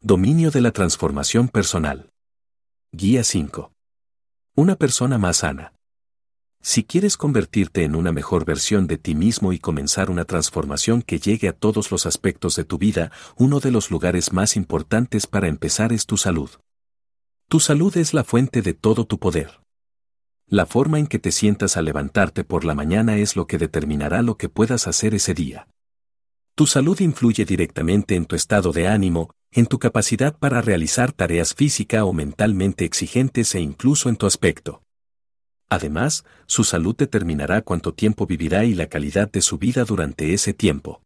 Dominio de la transformación personal. Guía 5. Una persona más sana. Si quieres convertirte en una mejor versión de ti mismo y comenzar una transformación que llegue a todos los aspectos de tu vida, uno de los lugares más importantes para empezar es tu salud. Tu salud es la fuente de todo tu poder. La forma en que te sientas al levantarte por la mañana es lo que determinará lo que puedas hacer ese día. Tu salud influye directamente en tu estado de ánimo, en tu capacidad para realizar tareas física o mentalmente exigentes e incluso en tu aspecto. Además, su salud determinará cuánto tiempo vivirá y la calidad de su vida durante ese tiempo.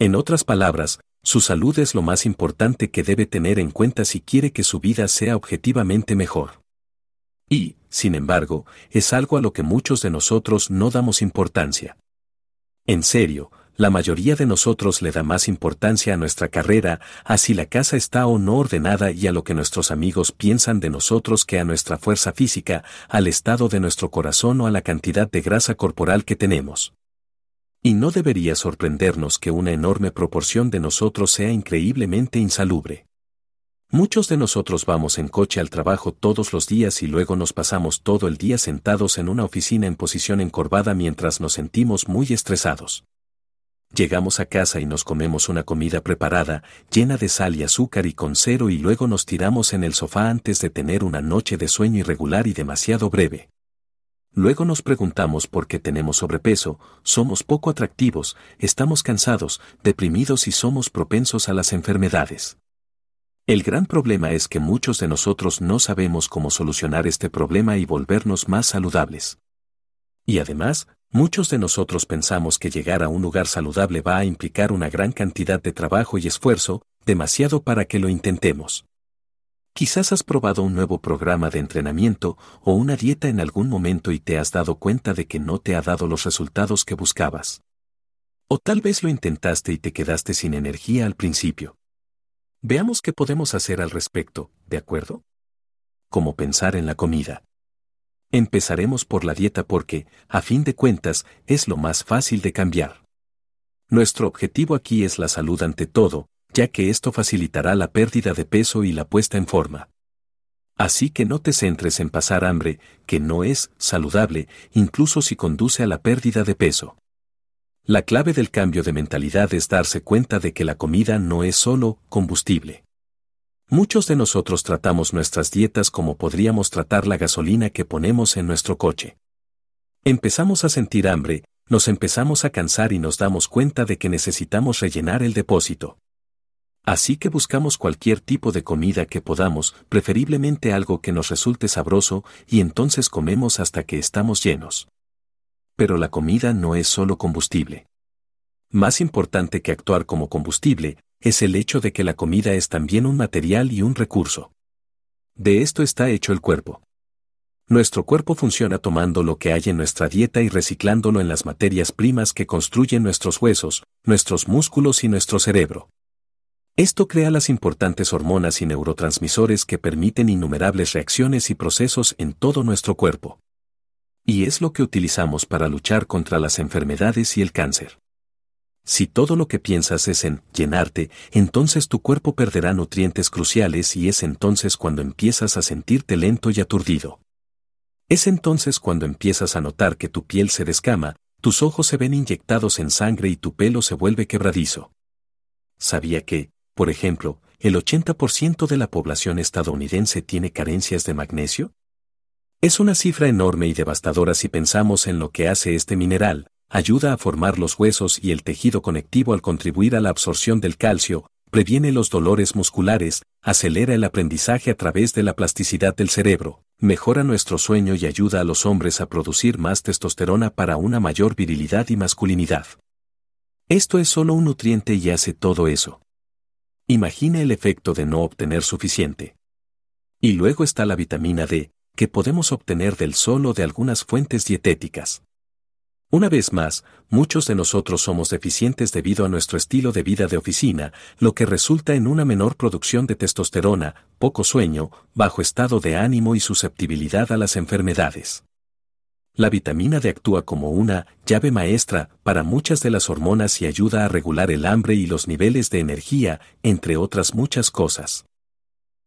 En otras palabras, su salud es lo más importante que debe tener en cuenta si quiere que su vida sea objetivamente mejor. Y, sin embargo, es algo a lo que muchos de nosotros no damos importancia. En serio, la mayoría de nosotros le da más importancia a nuestra carrera, a si la casa está o no ordenada y a lo que nuestros amigos piensan de nosotros que a nuestra fuerza física, al estado de nuestro corazón o a la cantidad de grasa corporal que tenemos. Y no debería sorprendernos que una enorme proporción de nosotros sea increíblemente insalubre. Muchos de nosotros vamos en coche al trabajo todos los días y luego nos pasamos todo el día sentados en una oficina en posición encorvada mientras nos sentimos muy estresados. Llegamos a casa y nos comemos una comida preparada, llena de sal y azúcar y con cero y luego nos tiramos en el sofá antes de tener una noche de sueño irregular y demasiado breve. Luego nos preguntamos por qué tenemos sobrepeso, somos poco atractivos, estamos cansados, deprimidos y somos propensos a las enfermedades. El gran problema es que muchos de nosotros no sabemos cómo solucionar este problema y volvernos más saludables. Y además, Muchos de nosotros pensamos que llegar a un lugar saludable va a implicar una gran cantidad de trabajo y esfuerzo, demasiado para que lo intentemos. Quizás has probado un nuevo programa de entrenamiento o una dieta en algún momento y te has dado cuenta de que no te ha dado los resultados que buscabas. O tal vez lo intentaste y te quedaste sin energía al principio. Veamos qué podemos hacer al respecto, ¿de acuerdo? Como pensar en la comida. Empezaremos por la dieta porque, a fin de cuentas, es lo más fácil de cambiar. Nuestro objetivo aquí es la salud ante todo, ya que esto facilitará la pérdida de peso y la puesta en forma. Así que no te centres en pasar hambre, que no es saludable, incluso si conduce a la pérdida de peso. La clave del cambio de mentalidad es darse cuenta de que la comida no es solo combustible. Muchos de nosotros tratamos nuestras dietas como podríamos tratar la gasolina que ponemos en nuestro coche. Empezamos a sentir hambre, nos empezamos a cansar y nos damos cuenta de que necesitamos rellenar el depósito. Así que buscamos cualquier tipo de comida que podamos, preferiblemente algo que nos resulte sabroso, y entonces comemos hasta que estamos llenos. Pero la comida no es solo combustible. Más importante que actuar como combustible, es el hecho de que la comida es también un material y un recurso. De esto está hecho el cuerpo. Nuestro cuerpo funciona tomando lo que hay en nuestra dieta y reciclándolo en las materias primas que construyen nuestros huesos, nuestros músculos y nuestro cerebro. Esto crea las importantes hormonas y neurotransmisores que permiten innumerables reacciones y procesos en todo nuestro cuerpo. Y es lo que utilizamos para luchar contra las enfermedades y el cáncer. Si todo lo que piensas es en llenarte, entonces tu cuerpo perderá nutrientes cruciales y es entonces cuando empiezas a sentirte lento y aturdido. Es entonces cuando empiezas a notar que tu piel se descama, tus ojos se ven inyectados en sangre y tu pelo se vuelve quebradizo. ¿Sabía que, por ejemplo, el 80% de la población estadounidense tiene carencias de magnesio? Es una cifra enorme y devastadora si pensamos en lo que hace este mineral, ayuda a formar los huesos y el tejido conectivo al contribuir a la absorción del calcio, previene los dolores musculares, acelera el aprendizaje a través de la plasticidad del cerebro, mejora nuestro sueño y ayuda a los hombres a producir más testosterona para una mayor virilidad y masculinidad. Esto es solo un nutriente y hace todo eso. Imagina el efecto de no obtener suficiente. Y luego está la vitamina D, que podemos obtener del sol o de algunas fuentes dietéticas. Una vez más, muchos de nosotros somos deficientes debido a nuestro estilo de vida de oficina, lo que resulta en una menor producción de testosterona, poco sueño, bajo estado de ánimo y susceptibilidad a las enfermedades. La vitamina D actúa como una llave maestra para muchas de las hormonas y ayuda a regular el hambre y los niveles de energía, entre otras muchas cosas.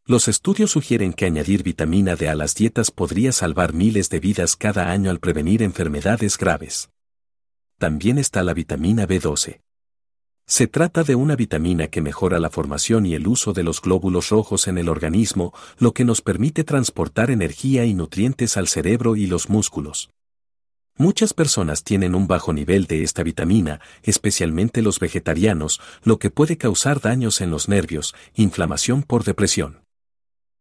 Los estudios sugieren que añadir vitamina D a las dietas podría salvar miles de vidas cada año al prevenir enfermedades graves. También está la vitamina B12. Se trata de una vitamina que mejora la formación y el uso de los glóbulos rojos en el organismo, lo que nos permite transportar energía y nutrientes al cerebro y los músculos. Muchas personas tienen un bajo nivel de esta vitamina, especialmente los vegetarianos, lo que puede causar daños en los nervios, inflamación por depresión.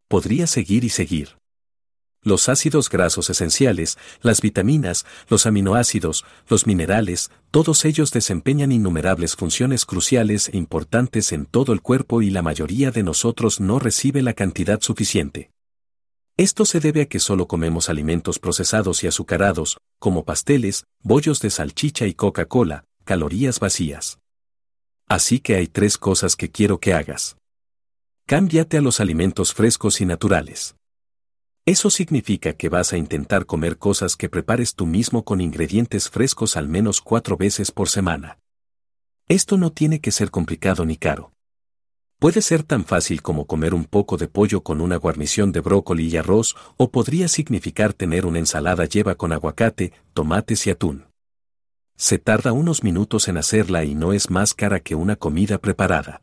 Podría seguir y seguir. Los ácidos grasos esenciales, las vitaminas, los aminoácidos, los minerales, todos ellos desempeñan innumerables funciones cruciales e importantes en todo el cuerpo y la mayoría de nosotros no recibe la cantidad suficiente. Esto se debe a que solo comemos alimentos procesados y azucarados, como pasteles, bollos de salchicha y Coca-Cola, calorías vacías. Así que hay tres cosas que quiero que hagas. Cámbiate a los alimentos frescos y naturales. Eso significa que vas a intentar comer cosas que prepares tú mismo con ingredientes frescos al menos cuatro veces por semana. Esto no tiene que ser complicado ni caro. Puede ser tan fácil como comer un poco de pollo con una guarnición de brócoli y arroz, o podría significar tener una ensalada lleva con aguacate, tomates y atún. Se tarda unos minutos en hacerla y no es más cara que una comida preparada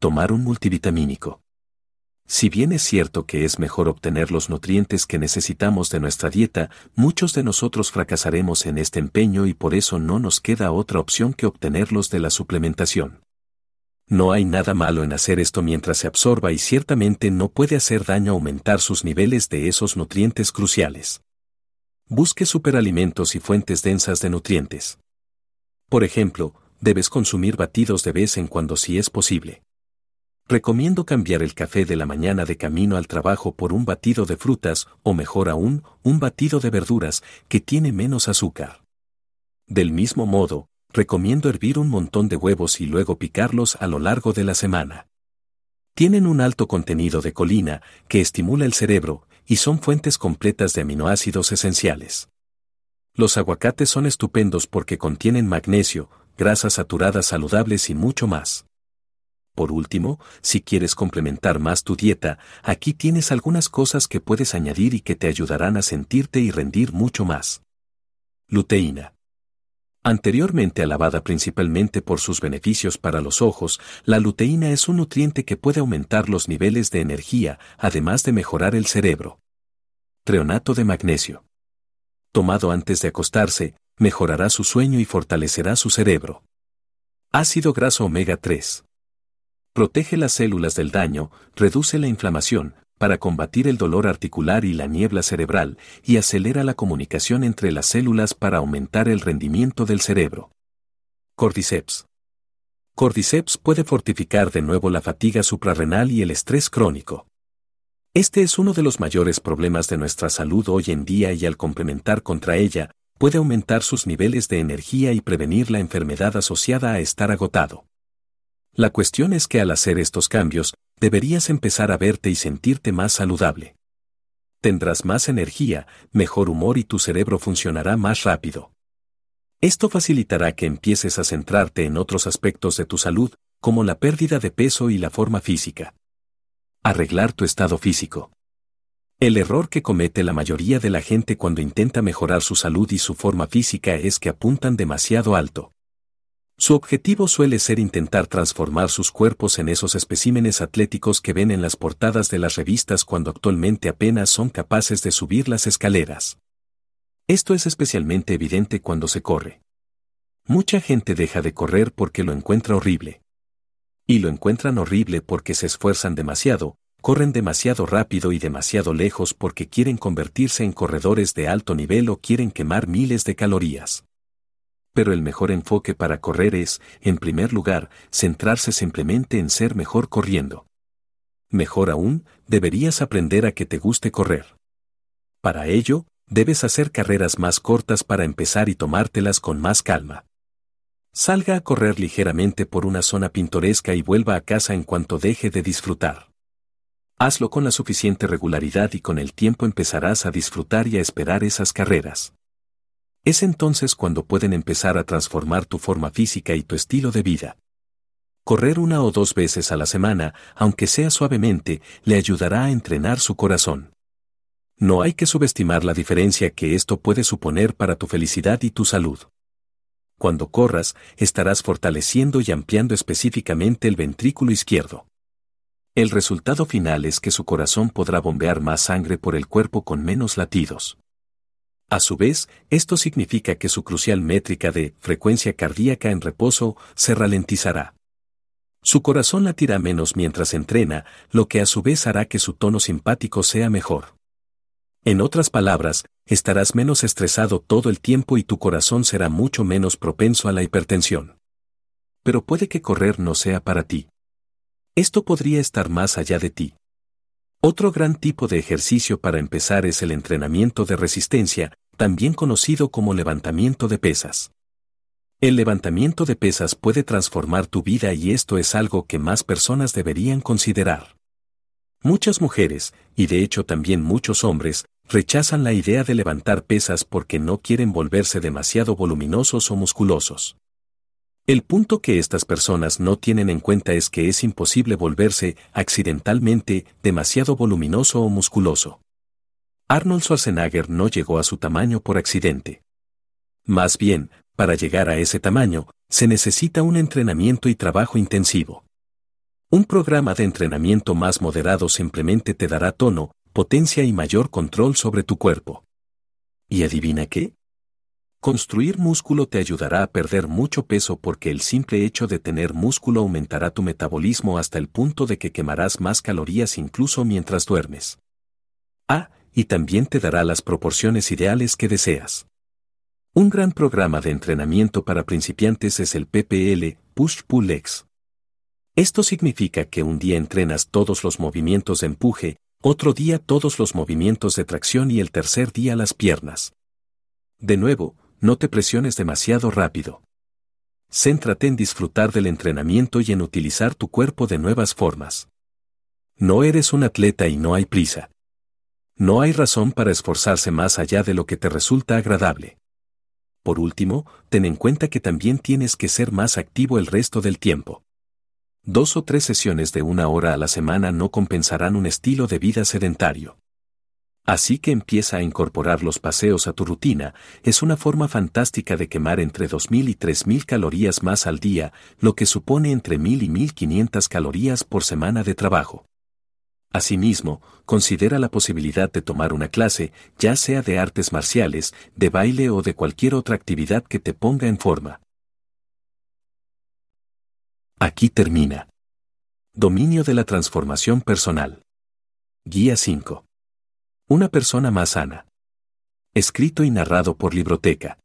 tomar un multivitamínico. Si bien es cierto que es mejor obtener los nutrientes que necesitamos de nuestra dieta, muchos de nosotros fracasaremos en este empeño y por eso no nos queda otra opción que obtenerlos de la suplementación. No hay nada malo en hacer esto mientras se absorba y ciertamente no puede hacer daño aumentar sus niveles de esos nutrientes cruciales. Busque superalimentos y fuentes densas de nutrientes. Por ejemplo, debes consumir batidos de vez en cuando si es posible. Recomiendo cambiar el café de la mañana de camino al trabajo por un batido de frutas, o mejor aún, un batido de verduras, que tiene menos azúcar. Del mismo modo, recomiendo hervir un montón de huevos y luego picarlos a lo largo de la semana. Tienen un alto contenido de colina, que estimula el cerebro, y son fuentes completas de aminoácidos esenciales. Los aguacates son estupendos porque contienen magnesio, grasas saturadas saludables y mucho más. Por último, si quieres complementar más tu dieta, aquí tienes algunas cosas que puedes añadir y que te ayudarán a sentirte y rendir mucho más. Luteína. Anteriormente alabada principalmente por sus beneficios para los ojos, la luteína es un nutriente que puede aumentar los niveles de energía, además de mejorar el cerebro. Treonato de magnesio. Tomado antes de acostarse, mejorará su sueño y fortalecerá su cerebro. Ácido graso omega 3. Protege las células del daño, reduce la inflamación, para combatir el dolor articular y la niebla cerebral, y acelera la comunicación entre las células para aumentar el rendimiento del cerebro. Cordyceps. Cordyceps puede fortificar de nuevo la fatiga suprarrenal y el estrés crónico. Este es uno de los mayores problemas de nuestra salud hoy en día y al complementar contra ella, puede aumentar sus niveles de energía y prevenir la enfermedad asociada a estar agotado. La cuestión es que al hacer estos cambios, deberías empezar a verte y sentirte más saludable. Tendrás más energía, mejor humor y tu cerebro funcionará más rápido. Esto facilitará que empieces a centrarte en otros aspectos de tu salud, como la pérdida de peso y la forma física. Arreglar tu estado físico. El error que comete la mayoría de la gente cuando intenta mejorar su salud y su forma física es que apuntan demasiado alto. Su objetivo suele ser intentar transformar sus cuerpos en esos especímenes atléticos que ven en las portadas de las revistas cuando actualmente apenas son capaces de subir las escaleras. Esto es especialmente evidente cuando se corre. Mucha gente deja de correr porque lo encuentra horrible. Y lo encuentran horrible porque se esfuerzan demasiado, corren demasiado rápido y demasiado lejos porque quieren convertirse en corredores de alto nivel o quieren quemar miles de calorías pero el mejor enfoque para correr es, en primer lugar, centrarse simplemente en ser mejor corriendo. Mejor aún, deberías aprender a que te guste correr. Para ello, debes hacer carreras más cortas para empezar y tomártelas con más calma. Salga a correr ligeramente por una zona pintoresca y vuelva a casa en cuanto deje de disfrutar. Hazlo con la suficiente regularidad y con el tiempo empezarás a disfrutar y a esperar esas carreras. Es entonces cuando pueden empezar a transformar tu forma física y tu estilo de vida. Correr una o dos veces a la semana, aunque sea suavemente, le ayudará a entrenar su corazón. No hay que subestimar la diferencia que esto puede suponer para tu felicidad y tu salud. Cuando corras, estarás fortaleciendo y ampliando específicamente el ventrículo izquierdo. El resultado final es que su corazón podrá bombear más sangre por el cuerpo con menos latidos. A su vez, esto significa que su crucial métrica de frecuencia cardíaca en reposo se ralentizará. Su corazón latirá menos mientras entrena, lo que a su vez hará que su tono simpático sea mejor. En otras palabras, estarás menos estresado todo el tiempo y tu corazón será mucho menos propenso a la hipertensión. Pero puede que correr no sea para ti. Esto podría estar más allá de ti. Otro gran tipo de ejercicio para empezar es el entrenamiento de resistencia, también conocido como levantamiento de pesas. El levantamiento de pesas puede transformar tu vida y esto es algo que más personas deberían considerar. Muchas mujeres, y de hecho también muchos hombres, rechazan la idea de levantar pesas porque no quieren volverse demasiado voluminosos o musculosos. El punto que estas personas no tienen en cuenta es que es imposible volverse, accidentalmente, demasiado voluminoso o musculoso. Arnold Schwarzenegger no llegó a su tamaño por accidente. Más bien, para llegar a ese tamaño, se necesita un entrenamiento y trabajo intensivo. Un programa de entrenamiento más moderado simplemente te dará tono, potencia y mayor control sobre tu cuerpo. ¿Y adivina qué? Construir músculo te ayudará a perder mucho peso porque el simple hecho de tener músculo aumentará tu metabolismo hasta el punto de que quemarás más calorías incluso mientras duermes. Ah, y también te dará las proporciones ideales que deseas. Un gran programa de entrenamiento para principiantes es el PPL, Push Pull Legs. Esto significa que un día entrenas todos los movimientos de empuje, otro día todos los movimientos de tracción y el tercer día las piernas. De nuevo, no te presiones demasiado rápido. Céntrate en disfrutar del entrenamiento y en utilizar tu cuerpo de nuevas formas. No eres un atleta y no hay prisa. No hay razón para esforzarse más allá de lo que te resulta agradable. Por último, ten en cuenta que también tienes que ser más activo el resto del tiempo. Dos o tres sesiones de una hora a la semana no compensarán un estilo de vida sedentario. Así que empieza a incorporar los paseos a tu rutina, es una forma fantástica de quemar entre 2.000 y 3.000 calorías más al día, lo que supone entre 1.000 y 1.500 calorías por semana de trabajo. Asimismo, considera la posibilidad de tomar una clase, ya sea de artes marciales, de baile o de cualquier otra actividad que te ponga en forma. Aquí termina. Dominio de la transformación personal. Guía 5. Una persona más sana. Escrito y narrado por Libroteca.